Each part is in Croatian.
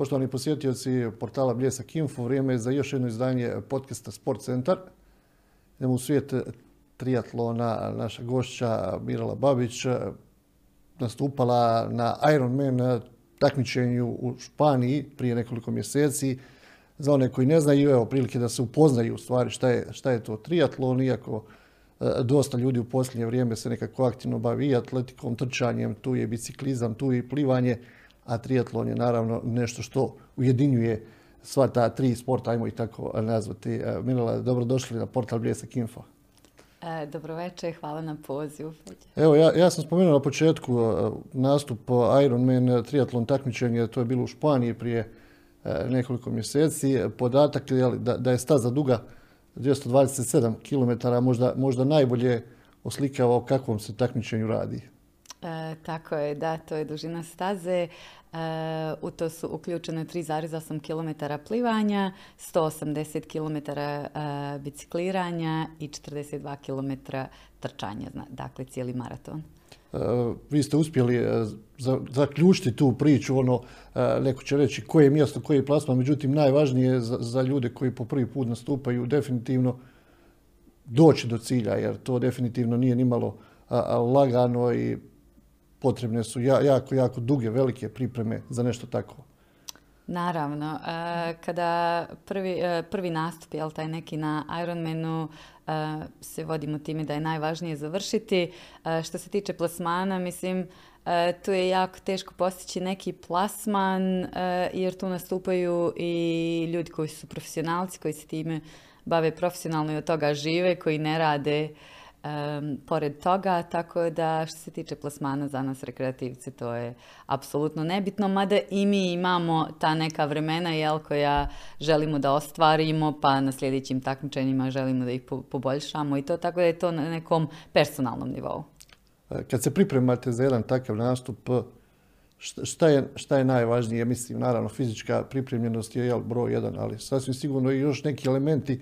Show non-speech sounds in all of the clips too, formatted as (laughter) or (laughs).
Poštovani posjetioci portala Bljesak Info, vrijeme je za još jedno izdanje podcasta Sport Centar. Idemo u svijet triatlona, naša gošća Mirala Babić nastupala na Ironman takmičenju u Španiji prije nekoliko mjeseci. Za one koji ne znaju, evo prilike da se upoznaju u stvari šta je, šta je to triatlon, iako e, dosta ljudi u posljednje vrijeme se nekako aktivno bavi i atletikom, trčanjem, tu je biciklizam, tu je i plivanje, a triatlon je naravno nešto što ujedinjuje sva ta tri sporta, ajmo i tako nazvati. E, Mirala, dobrodošli na portal Bljesak Info. E, dobro večer, hvala na pozivu. Evo, ja, ja sam spomenuo na početku e, nastup Ironman triatlon takmičenje, to je bilo u Španiji prije nekoliko mjeseci. Podatak je da, da je staza duga 227 km, možda, možda najbolje oslikava o kakvom se takmičenju radi. E, tako je, da, to je dužina staze. U to su uključene 3,8 km plivanja, 180 km e, bicikliranja i 42 km trčanja, dakle cijeli maraton. E, vi ste uspjeli e, zaključiti tu priču, ono, neko će reći koje je mjesto, koji je plasman, međutim najvažnije za, za ljude koji po prvi put nastupaju definitivno doći do cilja, jer to definitivno nije nimalo lagano i potrebne su jako, jako duge, velike pripreme za nešto tako. Naravno, e, kada prvi, e, prvi nastup, jel taj neki na Ironmanu, e, se vodimo time da je najvažnije završiti. Što se tiče plasmana, mislim, tu je jako teško postići neki plasman, jer tu nastupaju i ljudi koji su profesionalci, koji se time bave profesionalno i od toga žive, koji ne rade pored toga, tako da što se tiče plasmana za nas rekreativci to je apsolutno nebitno, mada i mi imamo ta neka vremena jel, koja želimo da ostvarimo, pa na sljedećim takmičenjima želimo da ih poboljšamo i to tako da je to na nekom personalnom nivou. E, kad se pripremate za jedan takav nastup, šta je, šta je najvažnije? Mislim, naravno, fizička pripremljenost je jel, broj jedan, ali sasvim sigurno i još neki elementi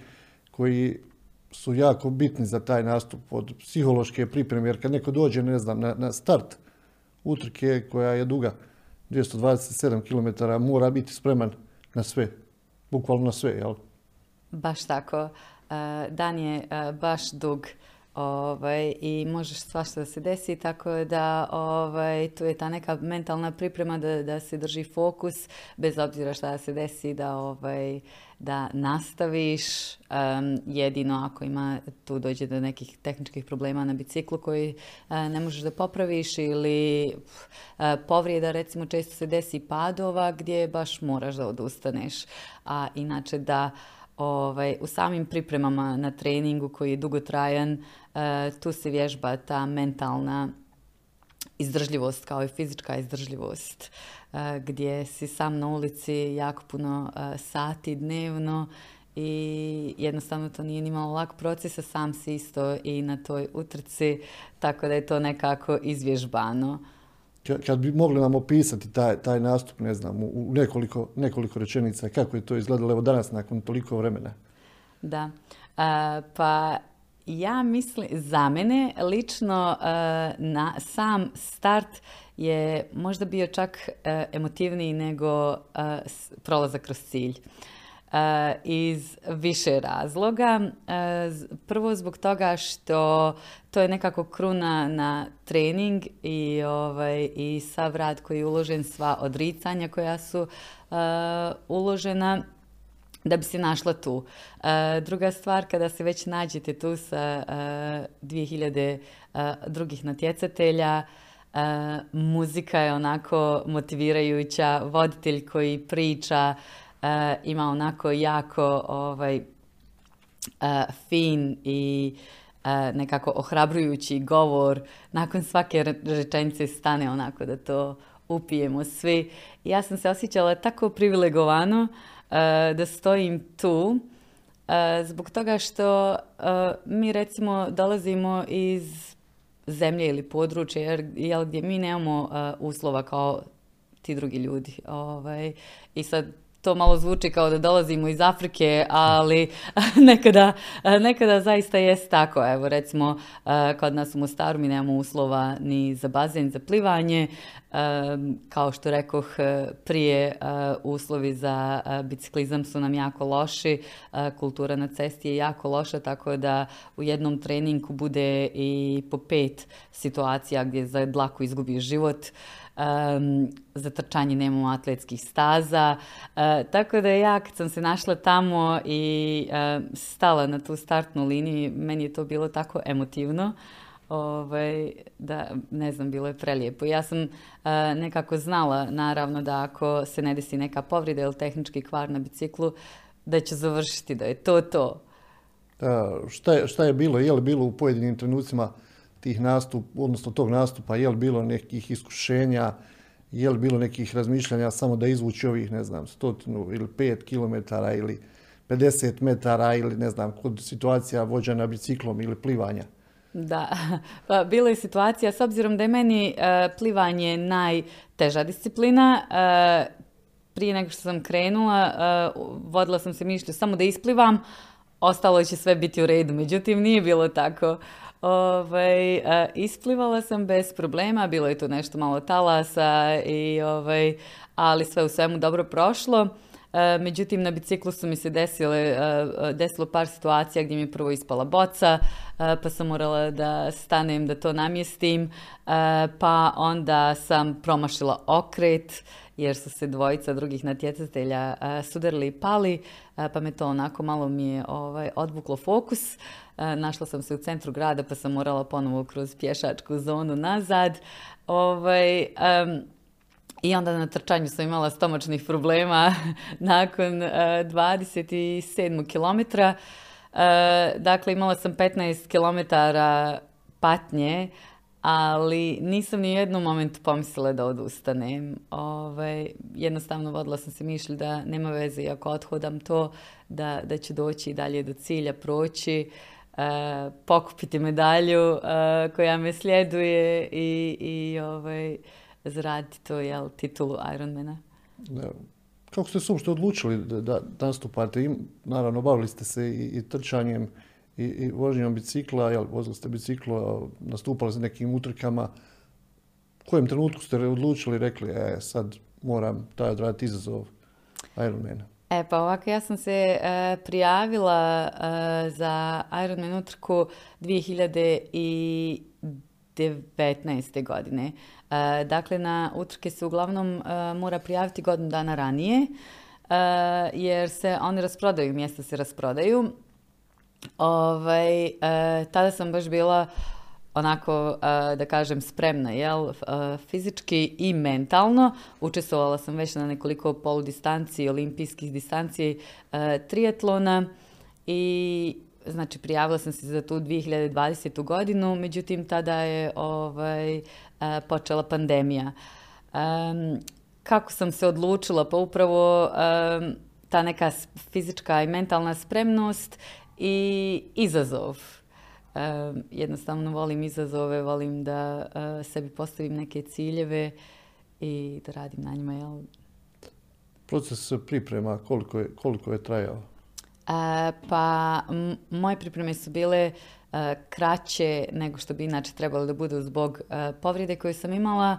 koji su jako bitni za taj nastup od psihološke pripreme, jer kad neko dođe, ne znam, na, na start utrke koja je duga 227 km, mora biti spreman na sve, bukvalno na sve, jel? Baš tako. E, dan je e, baš dug ovaj, i možeš svašta da se desi, tako da ovaj, tu je ta neka mentalna priprema da, da se drži fokus, bez obzira šta se desi, da, ovaj, da nastaviš, jedino ako ima tu dođe do nekih tehničkih problema na biciklu koji ne možeš da popraviš ili uh, povrijeda, recimo često se desi padova gdje baš moraš da odustaneš, a inače da ovaj, u samim pripremama na treningu koji je dugotrajan, E, tu se vježba ta mentalna izdržljivost kao i fizička izdržljivost e, gdje si sam na ulici jako puno e, sati dnevno i jednostavno to nije nimalo lak proces, a sam si isto i na toj utrci, tako da je to nekako izvježbano. Kad bi mogli nam opisati taj, taj nastup, ne znam, u nekoliko, nekoliko rečenica, kako je to izgledalo evo danas nakon toliko vremena? Da, pa ja mislim, za mene lično e, na sam start je možda bio čak e, emotivniji nego e, prolazak kroz cilj. Iz više razloga. Prvo zbog toga što to je nekako kruna na trening i, ovaj, i sav rad koji je uložen, sva odricanja koja su uložena da bi se našla tu. E, druga stvar, kada se već nađete tu sa uh, 2000 drugih natjecatelja, e, muzika je onako motivirajuća, voditelj koji priča e, ima onako jako ovaj, fin i nekako ohrabrujući govor. Nakon svake rečenice stane onako da to upijemo svi. Ja sam se osjećala tako privilegovano da stojim tu eh, zbog toga što eh, mi recimo dolazimo iz zemlje ili područja jer, gdje mi nemamo uslova kao ti drugi ljudi. Ovaj, I sad to malo zvuči kao da dolazimo iz Afrike, ali (laughs) nekada, nekada zaista jest tako. Evo recimo kod nas u Mostaru mi nemamo uslova ni za bazen, za plivanje. Kao što rekoh prije, uslovi za biciklizam su nam jako loši, kultura na cesti je jako loša, tako da u jednom treningu bude i po pet situacija gdje za dlaku izgubi život za trčanje nemamo atletskih staza. E, tako da ja kad sam se našla tamo i e, stala na tu startnu liniju, meni je to bilo tako emotivno. Ovaj, da, ne znam, bilo je prelijepo. Ja sam e, nekako znala, naravno, da ako se ne desi neka povreda ili tehnički kvar na biciklu, da će završiti, da je to to. šta, je, šta je bilo? Je li bilo u pojedinim trenucima tih nastup, odnosno tog nastupa, je li bilo nekih iskušenja, je li bilo nekih razmišljanja samo da izvući ovih, ne znam, stotinu ili pet kilometara ili 50 metara ili ne znam, kod situacija vođena biciklom ili plivanja? Da, (laughs) pa bilo je situacija, s obzirom da je meni e, plivanje najteža disciplina, e, prije nego što sam krenula, e, vodila sam se mišlju samo da isplivam, ostalo će sve biti u redu. Međutim, nije bilo tako. Ovaj, isplivala sam bez problema, bilo je tu nešto malo talasa, i, ovaj, ali sve u svemu dobro prošlo. međutim, na biciklu su mi se desile, desilo par situacija gdje mi je prvo ispala boca, pa sam morala da stanem, da to namjestim, pa onda sam promašila okret, jer su se dvojica drugih natjecatelja sudarili i pali, pa me to onako malo mi je ovaj, odvuklo fokus. Našla sam se u centru grada pa sam morala ponovo kroz pješačku zonu nazad. Ovaj, I onda na trčanju sam imala stomačnih problema (laughs) nakon 27. kilometra. Dakle, imala sam 15 kilometara patnje, ali nisam ni u jednom momentu pomislila da odustanem. Ovaj, jednostavno vodila sam se mišlju da nema veze i ako odhodam to, da, da ću doći i dalje do cilja, proći, uh, pokupiti medalju uh, koja me sljeduje i, i ovaj, zaraditi to, jel, titulu Ironmana. Da. Kako ste se uopšte odlučili da, da nastupate? naravno, bavili ste se i, i trčanjem, i, i vožnjom bicikla, jel, vozili ste biciklo, nastupali ste nekim utrkama. U kojem trenutku ste odlučili i rekli, e, sad moram taj odraditi izazov Ironmana? E pa ovako, ja sam se e, prijavila e, za Ironman utrku 2019. godine. E, dakle, na utrke se uglavnom mora prijaviti godinu dana ranije, jer se oni rasprodaju, mjesta se rasprodaju. Ovaj, e, tada sam baš bila onako, e, da kažem, spremna, jel, e, fizički i mentalno. Učestvovala sam već na nekoliko poludistanci, olimpijskih distanci triatlona i znači prijavila sam se za tu 2020. godinu, međutim tada je ovaj, počela pandemija. kako sam se odlučila? Pa upravo ta neka fizička i mentalna spremnost i izazov. jednostavno volim izazove, volim da e, sebi postavim neke ciljeve i da radim na njima. Jel? Proces priprema, koliko je, koliko je trajao? E, pa moje pripreme su bile kraće nego što bi inače trebalo da budu zbog povrede koje sam imala,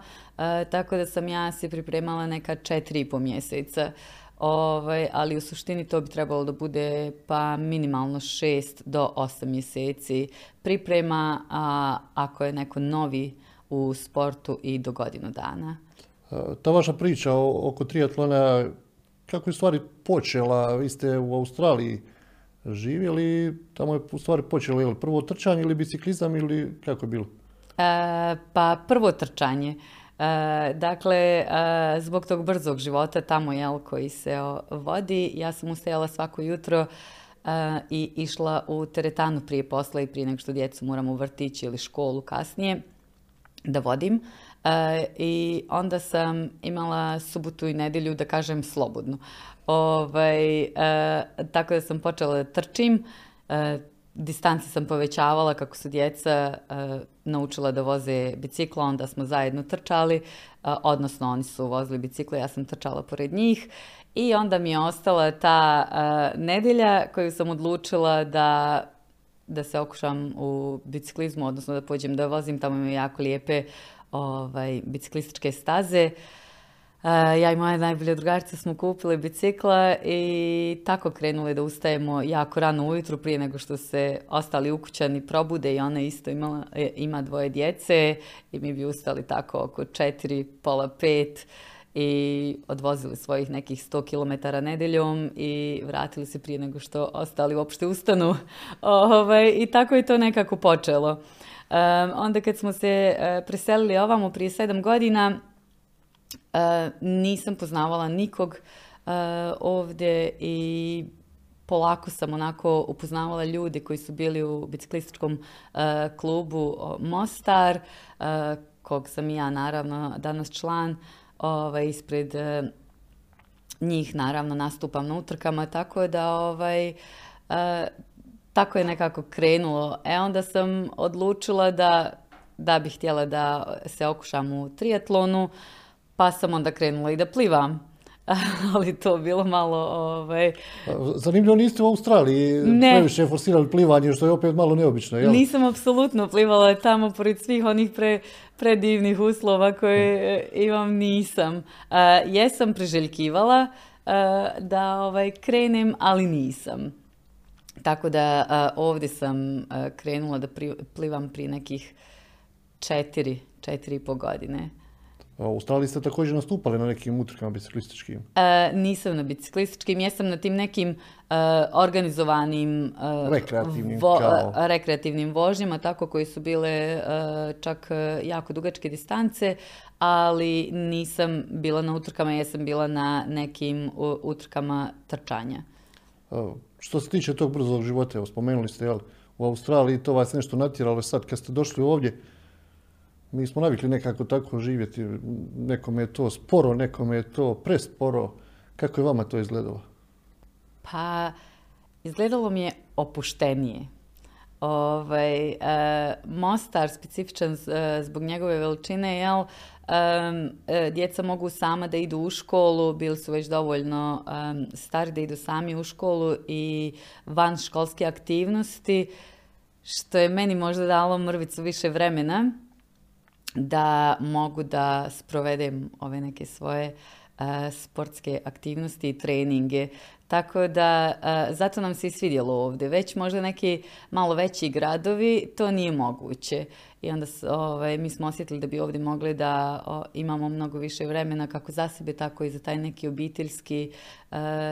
tako da sam ja se pripremala neka četiri i po mjeseca. Ovaj, ali u suštini to bi trebalo da bude pa minimalno 6 do 8 mjeseci priprema, a ako je neko novi u sportu i do godinu dana. Ta vaša priča oko triatlona, kako je stvari počela? Vi ste u Australiji živjeli, tamo je u stvari počelo ili prvo trčanje ili biciklizam ili kako je bilo? E, pa prvo trčanje. E, dakle, e, zbog tog brzog života tamo jel, koji se vodi, ja sam ustajala svako jutro e, i išla u teretanu prije posla i prije nego što djecu moram u vrtić ili školu kasnije da vodim. I onda sam imala subotu i nedjelju, da kažem, slobodnu. Ovaj, tako da sam počela da trčim. Distance sam povećavala kako su djeca uh, naučila da voze biciklo, onda smo zajedno trčali, uh, odnosno oni su vozili biciklo, ja sam trčala pored njih. I onda mi je ostala ta uh, nedjelja koju sam odlučila da, da se okušam u biciklizmu, odnosno da pođem da vozim, tamo imaju jako lijepe ovaj, biciklističke staze. ja i moja najbolja drugarica smo kupili bicikla i tako krenuli da ustajemo jako rano ujutru prije nego što se ostali ukućani probude i ona isto imala, e, ima dvoje djece i mi bi ustali tako oko četiri, pola pet i odvozili svojih nekih 100 km nedeljom i vratili se prije nego što ostali uopšte ustanu. (laughs) Ovaj, I tako je to nekako počelo. Onda kad smo se uh, preselili ovamo prije sedam godina, e, nisam poznavala nikog uh, ovdje i polako sam onako upoznavala ljude koji su bili u biciklističkom klubu Mostar, kog sam i ja naravno danas član ovaj, ispred e, njih naravno nastupam na utrkama, tako da ovaj, e, tako je nekako krenulo. E onda sam odlučila da, da bih htjela da se okušam u triatlonu, pa sam onda krenula i da plivam. (laughs) ali to bilo malo... Ovaj... Zanimljivo niste u Australiji ne. previše forsirali plivanje, što je opet malo neobično, jel? Nisam apsolutno plivala tamo pored svih onih pre, predivnih uslova koje (laughs) imam, nisam. Uh, jesam priželjkivala uh, da ovaj, krenem, ali nisam. Tako da ovdje sam krenula da plivam prije nekih četiri, četiri i po godine. U Australiji ste također nastupali na nekim utrkama biciklističkim? E, nisam na biciklističkim, jesam na tim nekim e, organizovanim e, rekreativnim, vo, rekreativnim vožnjama, tako koji su bile čak jako dugačke distance, ali nisam bila na utrkama, jesam bila na nekim utrkama trčanja. Što se tiče tog brzog života, evo, spomenuli ste, jel, u Australiji to vas nešto natjeralo, sad kad ste došli ovdje, mi smo navikli nekako tako živjeti, nekome je to sporo, nekome je to presporo. Kako je vama to izgledalo? Pa, izgledalo mi je opuštenije. Ovaj, e, Mostar, specifičan e, zbog njegove veličine, jel, djeca mogu sama da idu u školu, bili su već dovoljno stari da idu sami u školu i van školske aktivnosti, što je meni možda dalo mrvicu više vremena da mogu da sprovedem ove neke svoje sportske aktivnosti i treninge. Tako da, zato nam se i svidjelo ovdje. Već možda neki malo veći gradovi, to nije moguće. I onda ovaj, mi smo osjetili da bi ovdje mogli da imamo mnogo više vremena kako za sebe, tako i za taj neki obiteljski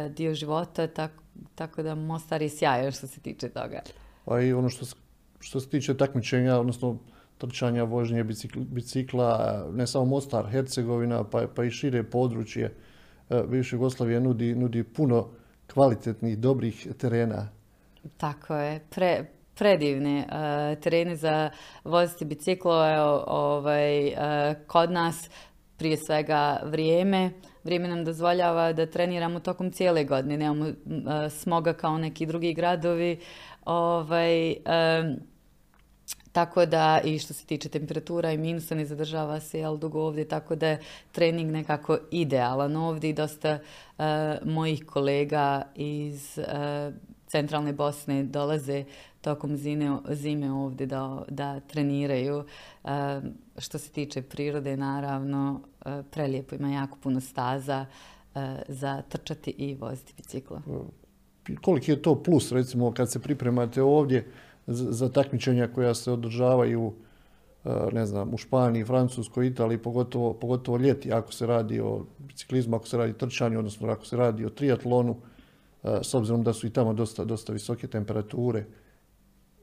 dio života. Tako, tako da Mostar je sjajan što se tiče toga. A i ono što, što se tiče takmičenja, odnosno trčanja, vožnje bicikla, ne samo Mostar, Hercegovina, pa, pa i šire područje e, bivše Jugoslavije nudi, nudi puno kvalitetnih, dobrih terena. Tako je, Pre, predivne uh, terene za voziti biciklo. Evo, ovaj, uh, kod nas prije svega vrijeme. Vrijeme nam dozvoljava da treniramo tokom cijele godine. Nemamo uh, smoga kao neki drugi gradovi. Ovaj, tako da i što se tiče temperatura i minusa ne zadržava se jel, dugo ovdje, tako da je trening nekako idealan ovdje i dosta uh, mojih kolega iz uh, centralne Bosne dolaze tokom zime, zime ovdje da, da treniraju. Uh, što se tiče prirode, naravno, prelijepo ima jako puno staza za trčati i voziti bicikla. Koliki je to plus, recimo, kad se pripremate ovdje, za takmičenja koja se održavaju e, ne znam, u Španiji, Francuskoj, Italiji, pogotovo, pogotovo ljeti, ako se radi o biciklizmu, ako se radi o trčanju, odnosno ako se radi o triatlonu, e, s obzirom da su i tamo dosta, dosta visoke temperature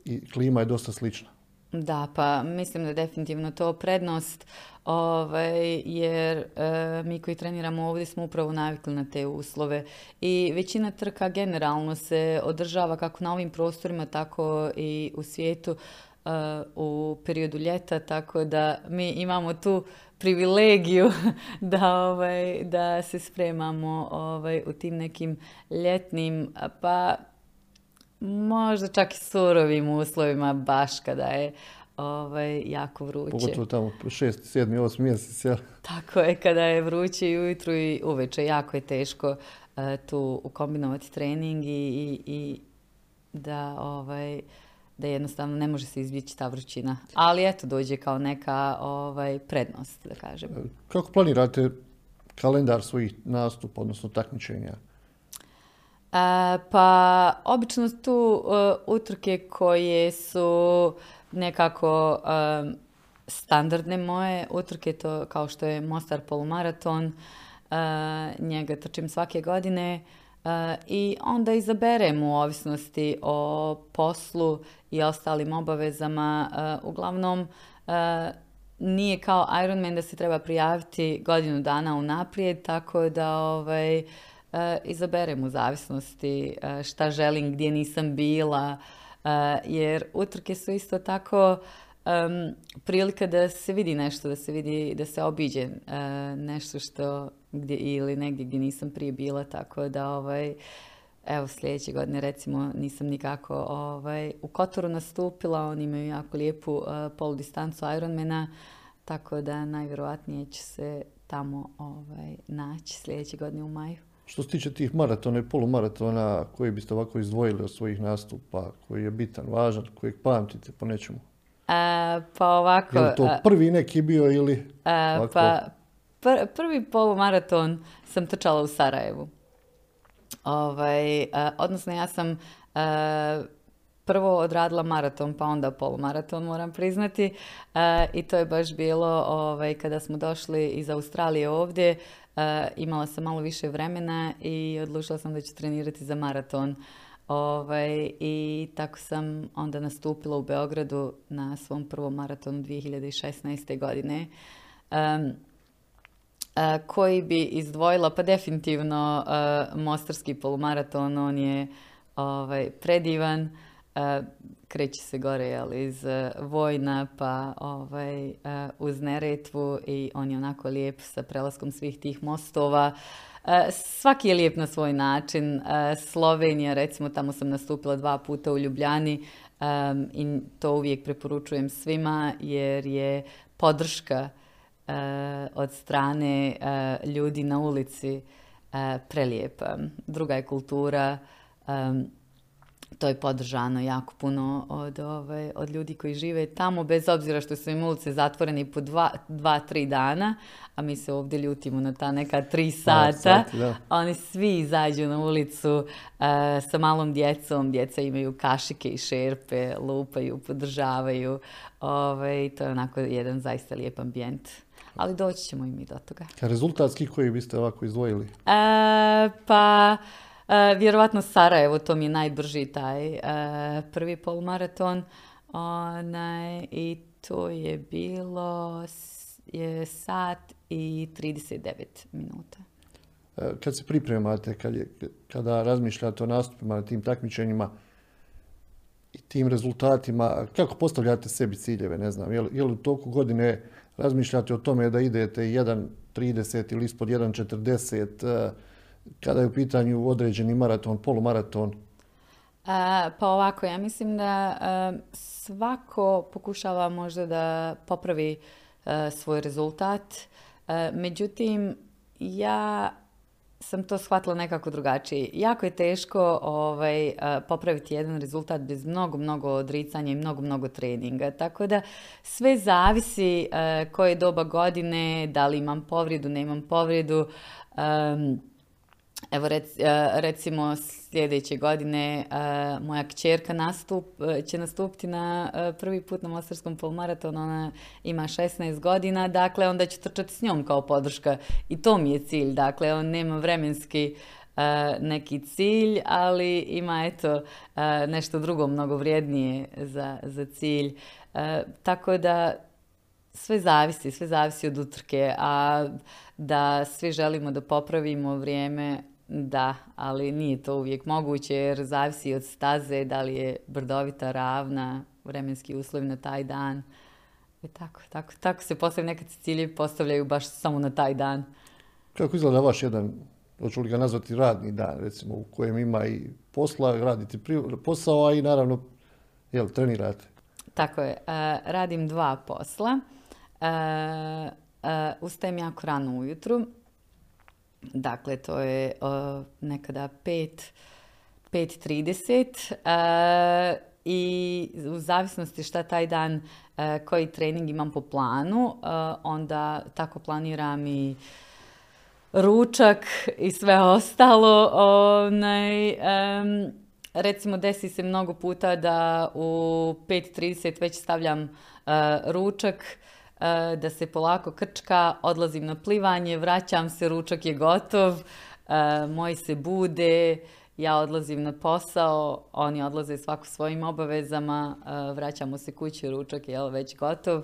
i klima je dosta slična. Da, pa mislim da je definitivno to prednost, ovaj, jer e, mi koji treniramo ovdje smo upravo navikli na te uslove i većina trka generalno se održava kako na ovim prostorima, tako i u svijetu e, u periodu ljeta, tako da mi imamo tu privilegiju (laughs) da, ovaj, da se spremamo ovaj, u tim nekim ljetnim, pa možda čak i surovim uslovima baš kada je ovaj, jako vruće. Pogotovo tamo 6, 7, 8 mjesec, Tako je, kada je vruće i ujutru i uveče, jako je teško tu ukombinovati trening i, i, i da ovaj, da jednostavno ne može se izbjeći ta vrućina. Ali eto, dođe kao neka ovaj, prednost, da kažem. Kako planirate kalendar svojih nastupa, odnosno takmičenja? Pa, obično tu uh, utrke koje su nekako um, standardne moje utrke, to kao što je Mostar polumaraton, uh, njega trčim svake godine i onda izaberem u ovisnosti o poslu i ostalim obavezama. Uglavnom, nije kao Ironman da se treba prijaviti godinu dana unaprijed, tako da ovaj, izaberem u zavisnosti šta želim, gdje nisam bila, jer utrke su isto tako prilika da se vidi nešto, da se vidi, da se obiđe nešto što gdje, ili negdje gdje nisam prije bila, tako da ovaj, evo sljedeće godine recimo nisam nikako ovaj, u Kotoru nastupila, oni imaju jako lijepu uh, poludistancu Ironmana, tako da najvjerojatnije će se tamo ovaj, naći sljedeće godine u maju. Što se tiče tih maratona i polumaratona, koji biste ovako izdvojili od svojih nastupa, koji je bitan, važan, kojeg pamtite po nečemu? pa ovako... Je li to prvi neki bio ili... pa prvi polumaraton sam trčala u Sarajevu. Ovaj, odnosno ja sam prvo odradila maraton, pa onda polumaraton, moram priznati. I to je baš bilo ovaj, kada smo došli iz Australije ovdje. imala sam malo više vremena i odlučila sam da ću trenirati za maraton. Ovaj, I tako sam onda nastupila u Beogradu na svom prvom maratonu 2016. godine. koji bi izdvojila, pa definitivno Mostarski polumaraton, on je ovaj, predivan, kreće se gore jel, iz Vojna pa ovaj, uz Neretvu i on je onako lijep sa prelaskom svih tih mostova. Svaki je lijep na svoj način. Slovenija, recimo, tamo sam nastupila dva puta u Ljubljani i to uvijek preporučujem svima jer je podrška od strane ljudi na ulici prelijepa. Druga je kultura, to je podržano jako puno od, ovaj, od ljudi koji žive tamo, bez obzira što su im ulice zatvoreni po dva, dva, tri dana, a mi se ovdje ljutimo na ta neka tri sata. Oni svi izađu na ulicu uh, sa malom djecom, djeca imaju kašike i šerpe, lupaju, podržavaju. Ovaj, to je onako jedan zaista lijep ambijent. Ali doći ćemo i mi do toga. Rezultatski koji biste ovako izdvojili? Uh, pa... Uh, vjerovatno Sarajevo, to mi je najbrži taj uh, prvi polmaraton. Onaj, I to je bilo sat i 39 minuta. E, kad se pripremate, kad je, kada razmišljate o nastupima na tim takmičenjima i tim rezultatima, kako postavljate sebi ciljeve, ne znam, je li u toku godine razmišljate o tome da idete 1.30 ili ispod 1.40, kada je u pitanju određeni maraton, polumaraton? pa ovako, ja mislim da svako pokušava možda da popravi svoj rezultat. međutim, ja sam to shvatila nekako drugačije. Jako je teško ovaj, popraviti jedan rezultat bez mnogo, mnogo odricanja i mnogo, mnogo treninga. Tako da sve zavisi koje doba godine, da li imam povredu, ne imam povredu. Evo e, recimo sljedeće godine e, moja kćerka nastup, e, će nastupiti na prvi put na Mostarskom polmaratonu, ona ima 16 godina, dakle onda ću trčati s njom kao podrška i to mi je cilj, dakle on nema vremenski neki cilj, ali ima eto nešto drugo mnogo vrijednije za, za cilj. Tako da sve zavisi, sve zavisi od utrke, a da svi želimo da popravimo vrijeme, da, ali nije to uvijek moguće jer zavisi od staze, da li je brdovita, ravna, vremenski uslovi na taj dan. I tako, tako, tako se postavljaju nekad ciljevi postavljaju baš samo na taj dan. Kako izgleda vaš jedan, hoću li ga nazvati radni dan, recimo, u kojem ima i posla, radite posao, a i naravno, jel, trenirate? Tako je, uh, radim dva posla. Uh, uh, ustajem jako rano ujutru, Dakle, to je nekada 5, 5.30 i u zavisnosti šta taj dan koji trening imam po planu, onda tako planiram i ručak i sve ostalo. Onaj, recimo desi se mnogo puta da u 5.30 već stavljam uh, ručak, uh, da se polako krčka, odlazim na plivanje, vraćam se, ručak je gotov, uh, moji se bude, ja odlazim na posao, oni odlaze svako svojim obavezama, vraćamo se kući, ručak je već gotov.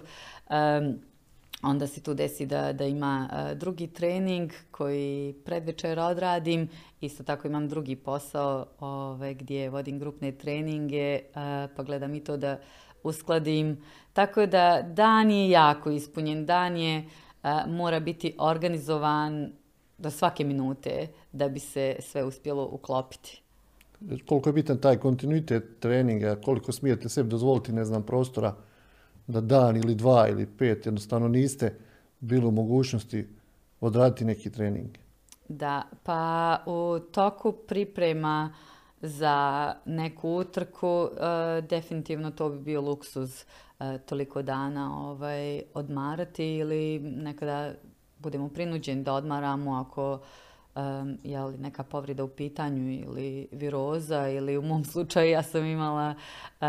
Onda se tu desi da, da ima drugi trening koji predvečer odradim. Isto tako imam drugi posao ove, gdje vodim grupne treninge pa gledam i to da uskladim. Tako da dan je jako ispunjen. Dan je mora biti organizovan do svake minute da bi se sve uspjelo uklopiti. Koliko je bitan taj kontinuitet treninga, koliko smijete sebi dozvoliti, ne znam, prostora da dan ili dva ili pet jednostavno niste bili u mogućnosti odraditi neki trening? Da, pa u toku priprema za neku utrku e, definitivno to bi bio luksuz e, toliko dana ovaj, odmarati ili nekada budemo prinuđeni da odmaramo ako je li neka povreda u pitanju ili viroza ili u mom slučaju ja sam imala uh,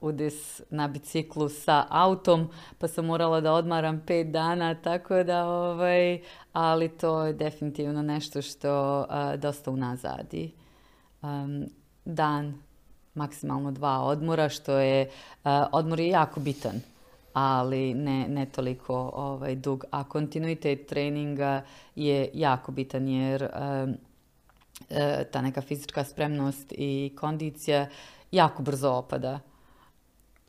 udes na biciklu sa autom pa sam morala da odmaram pet dana tako da ovaj, ali to je definitivno nešto što uh, dosta unazadi. Um, dan, maksimalno dva odmora što je, uh, odmor je jako bitan ali ne, ne toliko ovaj, dug. A kontinuitet treninga je jako bitan jer e, ta neka fizička spremnost i kondicija jako brzo opada.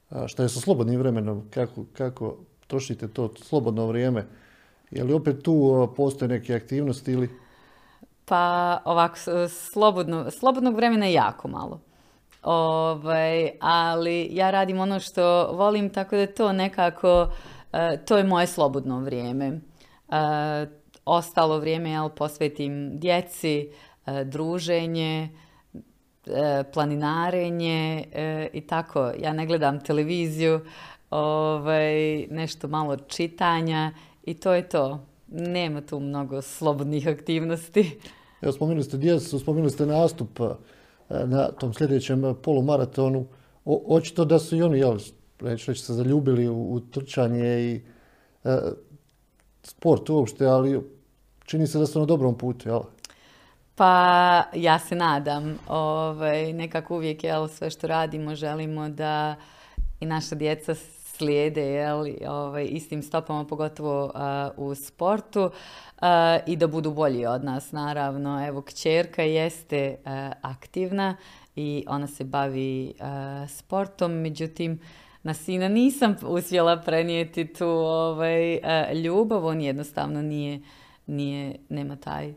A šta je sa slobodnim vremenom? Kako, kako trošite to slobodno vrijeme? Je li opet tu postoje neke aktivnosti ili? Pa ovako, slobodno, slobodnog vremena je jako malo. Ovaj, ali ja radim ono što volim, tako da to nekako, e, to je moje slobodno vrijeme. E, ostalo vrijeme ja posvetim djeci, e, druženje, planinarenje i tako. Ja ne gledam televiziju, ovaj, nešto malo čitanja i to je to. Nema tu mnogo slobodnih aktivnosti. Evo, spomenuli ste djecu, spomenuli ste nastup E, na tom sljedećem polumaratonu. očito da su i oni, jel, reći, reći se zaljubili u, trčanje i e, sport uopšte, ali čini se da su na dobrom putu, jel? Pa ja se nadam, ovaj, nekako uvijek jel, sve što radimo želimo da i naša djeca slijede jel, ovaj, istim stopama, pogotovo u sportu i da budu bolji od nas, naravno. Evo, kćerka jeste aktivna i ona se bavi sportom, međutim, na sina nisam uspjela prenijeti tu ovaj, ljubav, on jednostavno nije, nije, nema taj,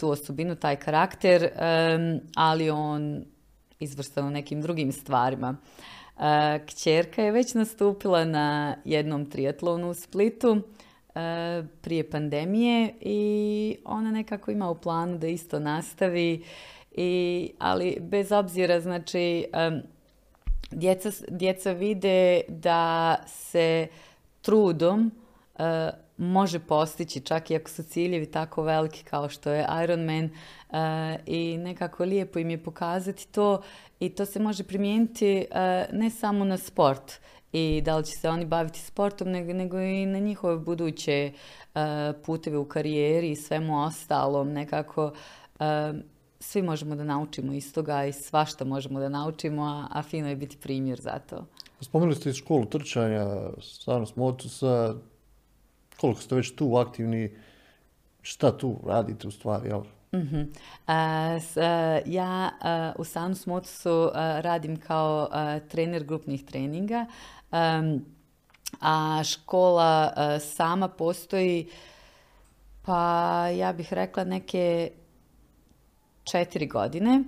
tu osobinu, taj karakter, ali on izvrstan nekim drugim stvarima. Kćerka je već nastupila na jednom triatlonu u Splitu prije pandemije i ona nekako ima u planu da isto nastavi. I, ali bez obzira, znači, djeca, djeca vide da se trudom može postići, čak i ako su ciljevi tako veliki kao što je Ironman i nekako lijepo im je pokazati to i to se može primijeniti ne samo na sport i da li će se oni baviti sportom, nego, nego i na njihove buduće puteve u karijeri i svemu ostalom. Nekako svi možemo da naučimo iz toga i svašta možemo da naučimo, a, a fino je biti primjer za to. Spomenuli ste i školu trčanja, stvarno Motusa, koliko ste već tu aktivni, šta tu radite u stvari, jel? Mhm. ja u Sanus Motusu radim kao trener grupnih treninga, a škola sama postoji pa ja bih rekla neke četiri godine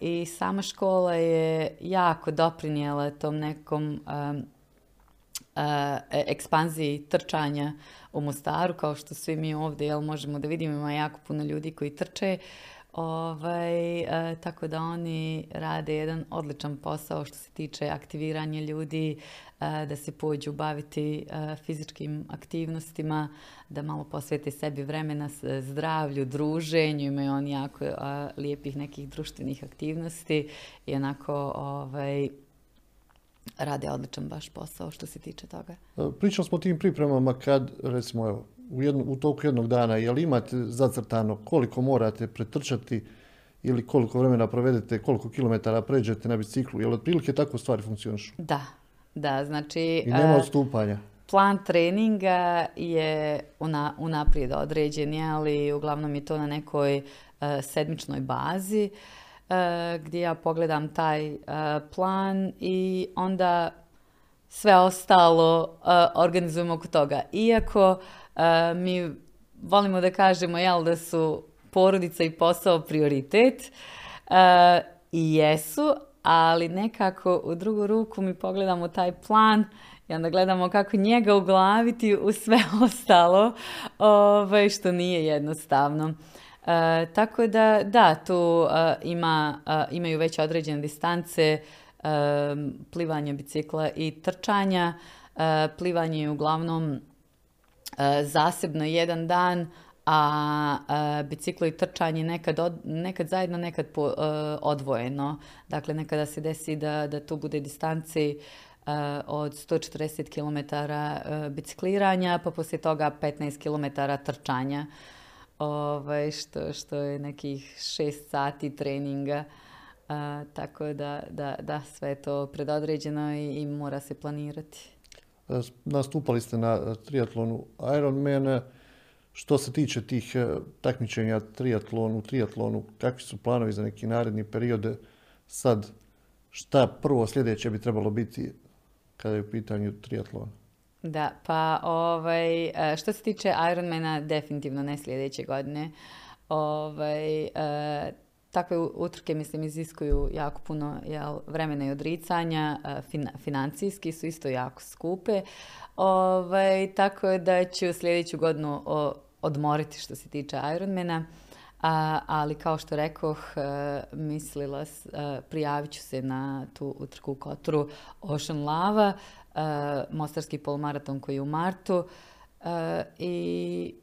i sama škola je jako doprinijela tom nekom ekspanziji trčanja u Mostaru, kao što svi mi ovdje jel, možemo da vidimo, ima jako puno ljudi koji trče. Ovaj, e, tako da oni rade jedan odličan posao što se tiče aktiviranja ljudi, e, da se pođu baviti e, fizičkim aktivnostima, da malo posvete sebi vremena zdravlju, druženju, imaju oni jako lijepih nekih društvenih aktivnosti i onako ovaj, rade odličan baš posao što se tiče toga. Pričali smo o tim pripremama kad, recimo, evo, u, jednu, u toku jednog dana, jel imate zacrtano koliko morate pretrčati ili koliko vremena provedete, koliko kilometara pređete na biciklu, jel otprilike tako stvari funkcionišu? Da, da, znači... I nema odstupanja? Plan treninga je una, unaprijed određen, ali uglavnom je to na nekoj sedmičnoj bazi gdje ja pogledam taj plan i onda sve ostalo organizujemo oko toga. Iako mi volimo da kažemo jel, da su porodica i posao prioritet i jesu, ali nekako u drugu ruku mi pogledamo taj plan i onda gledamo kako njega uglaviti u sve (laughs) ostalo, ovaj, što nije jednostavno. Tako da, da, tu ima, imaju već određene distance plivanja bicikla i trčanja. plivanje je uglavnom E, zasebno jedan dan, a biciklo i trčanje nekad, nekad zajedno, nekad po, e, odvojeno. Dakle, nekada se desi da, da tu bude distanci e, od 140 km bicikliranja, pa poslije toga 15 km trčanja, ovaj, što, što je nekih 6 sati treninga. tako da, da, da, sve je to predodređeno i, i mora se planirati. E, nastupali ste na triatlonu Ironman. Što se tiče tih e, takmičenja triatlonu, triatlonu, kakvi su planovi za neki naredni period? Sad, šta prvo sljedeće bi trebalo biti kada je u pitanju triatlon? Da, pa ovaj, e, što se tiče Ironmana, definitivno ne sljedeće godine. Ovaj, Takve utrke, mislim, iziskuju jako puno jel, vremena i odricanja, financijski su isto jako skupe, ovaj, tako da ću sljedeću godinu odmoriti što se tiče Ironmana. ali kao što rekoh, e, mislila, e, prijavit ću se na tu utrku u Kotru Ocean Lava, e, Mostarski polmaraton koji je u martu i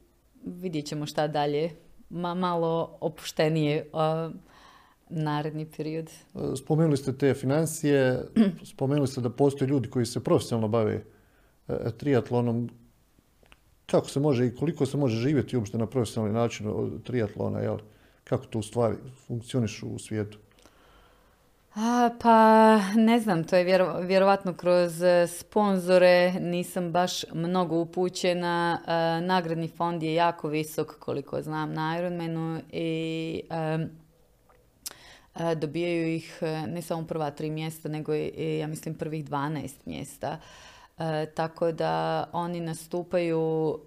vidjet ćemo šta dalje ma, malo opuštenije naredni period. Spomenuli ste te financije, (clears throat) spomenuli ste da postoje ljudi koji se profesionalno bave triatlonom. Kako se može i koliko se može živjeti uopšte na profesionalni način od triatlona, jel? Kako to u stvari funkcioniš u svijetu? A, pa ne znam, to je vjero, vjerovatno kroz e, sponzore, nisam baš mnogo upućena. E, nagradni fond je jako visok koliko znam na Ironmanu i e, dobijaju ih ne samo prva tri mjesta, nego i ja mislim prvih 12 mjesta. tako da oni nastupaju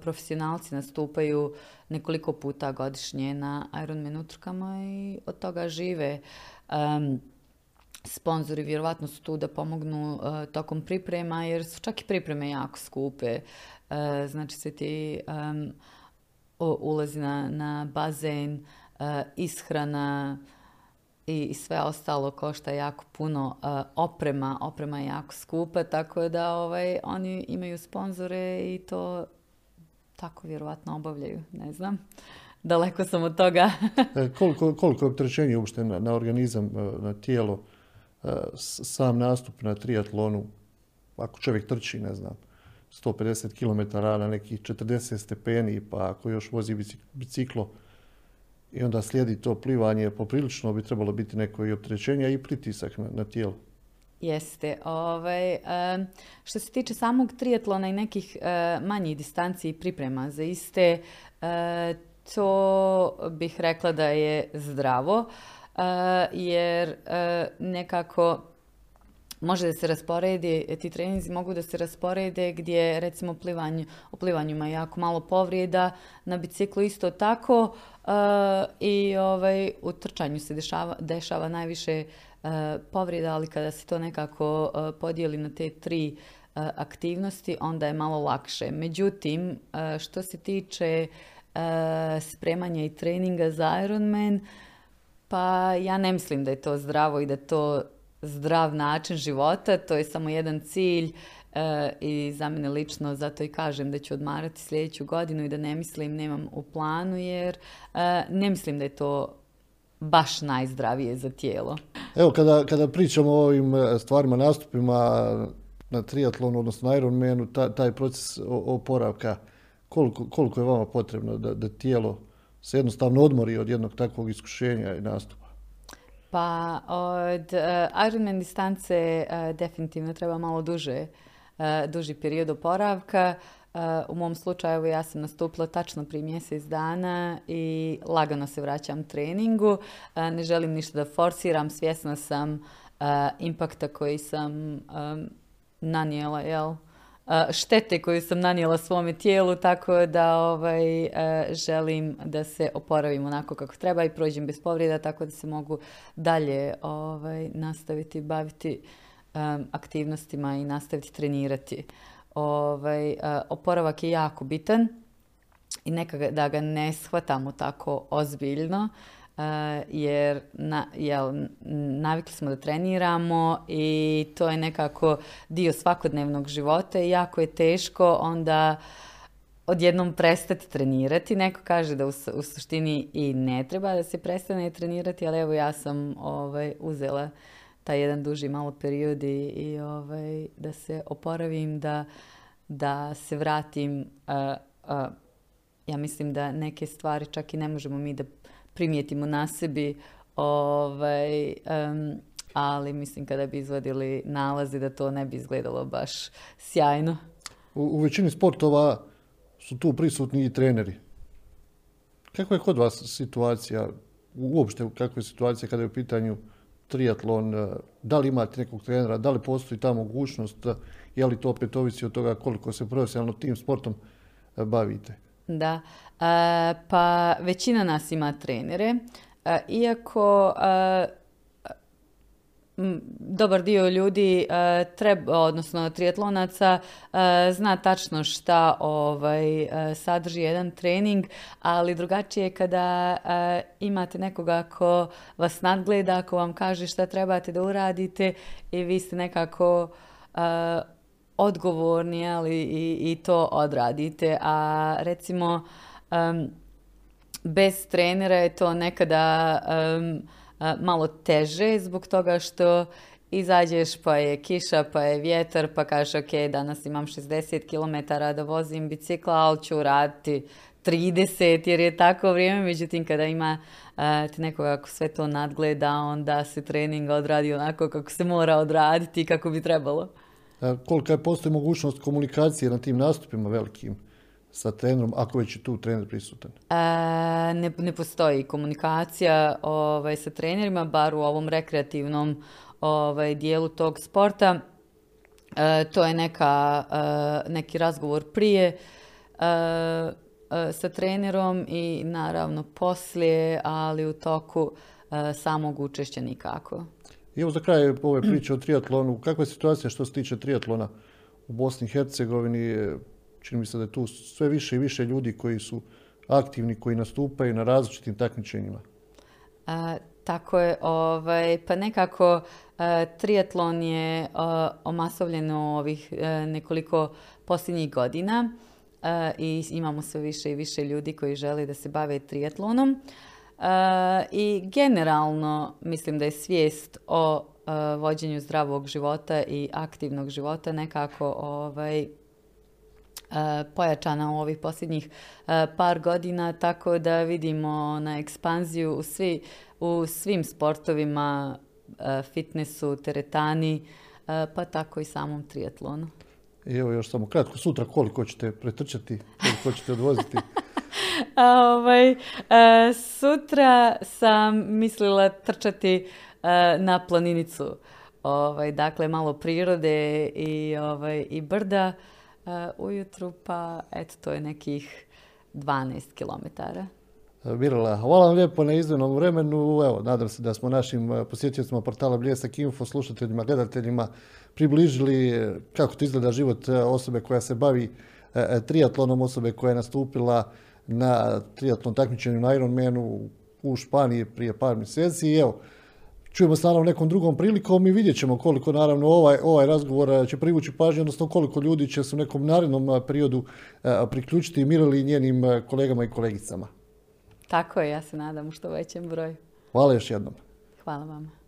profesionalci nastupaju nekoliko puta godišnje na Ironman utrkama i od toga žive. Um, sponzori vjerovatno su tu da pomognu uh, tokom priprema jer su čak i pripreme jako skupe. Uh, znači se ti um, ulazi na, na bazen, uh, ishrana i sve ostalo košta jako puno oprema. Oprema je jako skupa, tako da ovaj, oni imaju sponzore i to tako vjerovatno obavljaju, ne znam. Daleko sam od toga. (laughs) E, koliko, koliko je opterećenje uopšte na, organizam, e, na tijelo, e, sam nastup na triatlonu, ako čovjek trči, ne znam, 150 km na nekih 40 stepeni, pa ako još vozi biciklo i onda slijedi to plivanje, poprilično bi trebalo biti neko i opterećenje i pritisak na tijelo. Jeste. Ovaj, što se tiče samog triatlona i nekih manjih distanci i priprema za iste, to bih rekla da je zdravo, jer nekako može da se rasporedi, ti treninzi mogu da se rasporede gdje recimo plivanju, u plivanju ima jako malo povrijeda, na biciklu isto tako i ovaj, u trčanju se dešava, dešava najviše povrijeda, ali kada se to nekako podijeli na te tri aktivnosti, onda je malo lakše. Međutim, što se tiče spremanja i treninga za Ironman, pa ja ne mislim da je to zdravo i da je to zdrav način života, to je samo jedan cilj i za mene lično zato i kažem da ću odmarati sljedeću godinu i da ne mislim, nemam u planu jer ne mislim da je to baš najzdravije za tijelo. Evo, kada, kada pričamo o ovim stvarima, nastupima na triatlonu, odnosno na Ironmanu, taj proces oporavka, koliko, koliko je vama potrebno da, da tijelo se jednostavno odmori od jednog takvog iskušenja i nastupa? Pa od uh, Ironman distance definitivno treba malo duže, duži period oporavka. U mom slučaju ja sam nastupila tačno prije mjesec dana i lagano se vraćam treningu. Ne želim ništa da forsiram, svjesna sam impakta koji sam nanijela, jel? štete koju sam nanijela svome tijelu, tako da ovaj, želim da se oporavim onako kako treba i prođem bez povreda, tako da se mogu dalje ovaj, nastaviti baviti aktivnostima i nastaviti trenirati. Ovaj, oporavak je jako bitan i neka da ga ne shvatamo tako ozbiljno. Eh, jer na, jel, navikli smo da treniramo i to je nekako dio svakodnevnog života i jako je teško onda odjednom prestati trenirati. Neko kaže da u, u suštini i ne treba da se prestane trenirati, ali evo ja sam ovaj, uzela taj jedan duži malo period i, ovaj, da se oporavim, da, da se vratim. Uh, uh, ja mislim da neke stvari čak i ne možemo mi da primijetimo na sebi, ovaj, ali mislim kada bi izvadili nalazi da to ne bi izgledalo baš sjajno. U, u većini sportova su tu prisutni i treneri. Kakva je kod vas situacija, uopšte kakva je situacija kada je u pitanju triatlon, eh, da li imate nekog trenera, da li postoji ta mogućnost, je li to opet ovisi od toga koliko se profesionalno tim sportom eh, bavite? Da, E, pa većina nas ima trenere, e, iako e, dobar dio ljudi treba, odnosno triatlonaca zna tačno šta ovaj, sadrži jedan trening, ali drugačije je kada imate nekoga ko vas nadgleda, ko vam kaže šta trebate da uradite i vi ste nekako odgovorni ali i, i to odradite. A recimo bez trenera je to nekada malo teže zbog toga što izađeš pa je kiša, pa je vjetar, pa kažeš ok, danas imam 60 km da vozim bicikla, ali ću raditi 30 jer je tako vrijeme, međutim kada ima uh, nekoga ako sve to nadgleda, onda se trening odradi onako kako se mora odraditi i kako bi trebalo. Kolika je postoji mogućnost komunikacije na tim nastupima velikim? Sa trenerom, ako već je tu trener prisutan? E, ne, ne postoji komunikacija ovaj, sa trenerima, bar u ovom rekreativnom ovaj, dijelu tog sporta. E, to je neka, e, neki razgovor prije e, sa trenerom i naravno poslije, ali u toku samog učešća nikako. I evo za kraj ove priče o triatlonu. Kakva je situacija što se tiče triatlona u Bosni i Hercegovini? Čini mi se da je tu sve više i više ljudi koji su aktivni, koji nastupaju na različitim takmičenjima. A, tako je, ovaj, pa nekako triatlon je omasovljen u ovih a, nekoliko posljednjih godina i imamo sve više i više ljudi koji žele da se bave triatlonom. I generalno mislim da je svijest o vođenju zdravog života i aktivnog života nekako ovaj, pojačana u ovih posljednjih e, par godina, tako da vidimo na ekspanziju u, svi, u svim sportovima, e, fitnessu, teretani, e, pa tako i samom triatlonu. I evo još samo kratko, sutra koliko ćete pretrčati, koliko ćete odvoziti? (laughs) ovaj, sutra sam mislila trčati na planinicu ovaj, dakle malo prirode i, ovaj, i brda ujutru, pa eto to je nekih 12 kilometara. Mirala, hvala vam lijepo na izdvenom vremenu. Evo, nadam se da smo našim eh, posjetiteljima portala Bljesak Info, slušateljima, gledateljima približili eh, kako to izgleda život eh, osobe koja se bavi triatlonom, osobe koja je nastupila na triatlon takmičenju na Ironmanu u Španiji prije par mjeseci. I evo, čujemo se naravno nekom drugom prilikom i vidjet ćemo koliko naravno ovaj, ovaj razgovor će privući pažnju, odnosno koliko ljudi će se u nekom narednom periodu priključiti Mirali i njenim kolegama i kolegicama. Tako je, ja se nadam u što većem broju. Hvala još jednom. Hvala vama.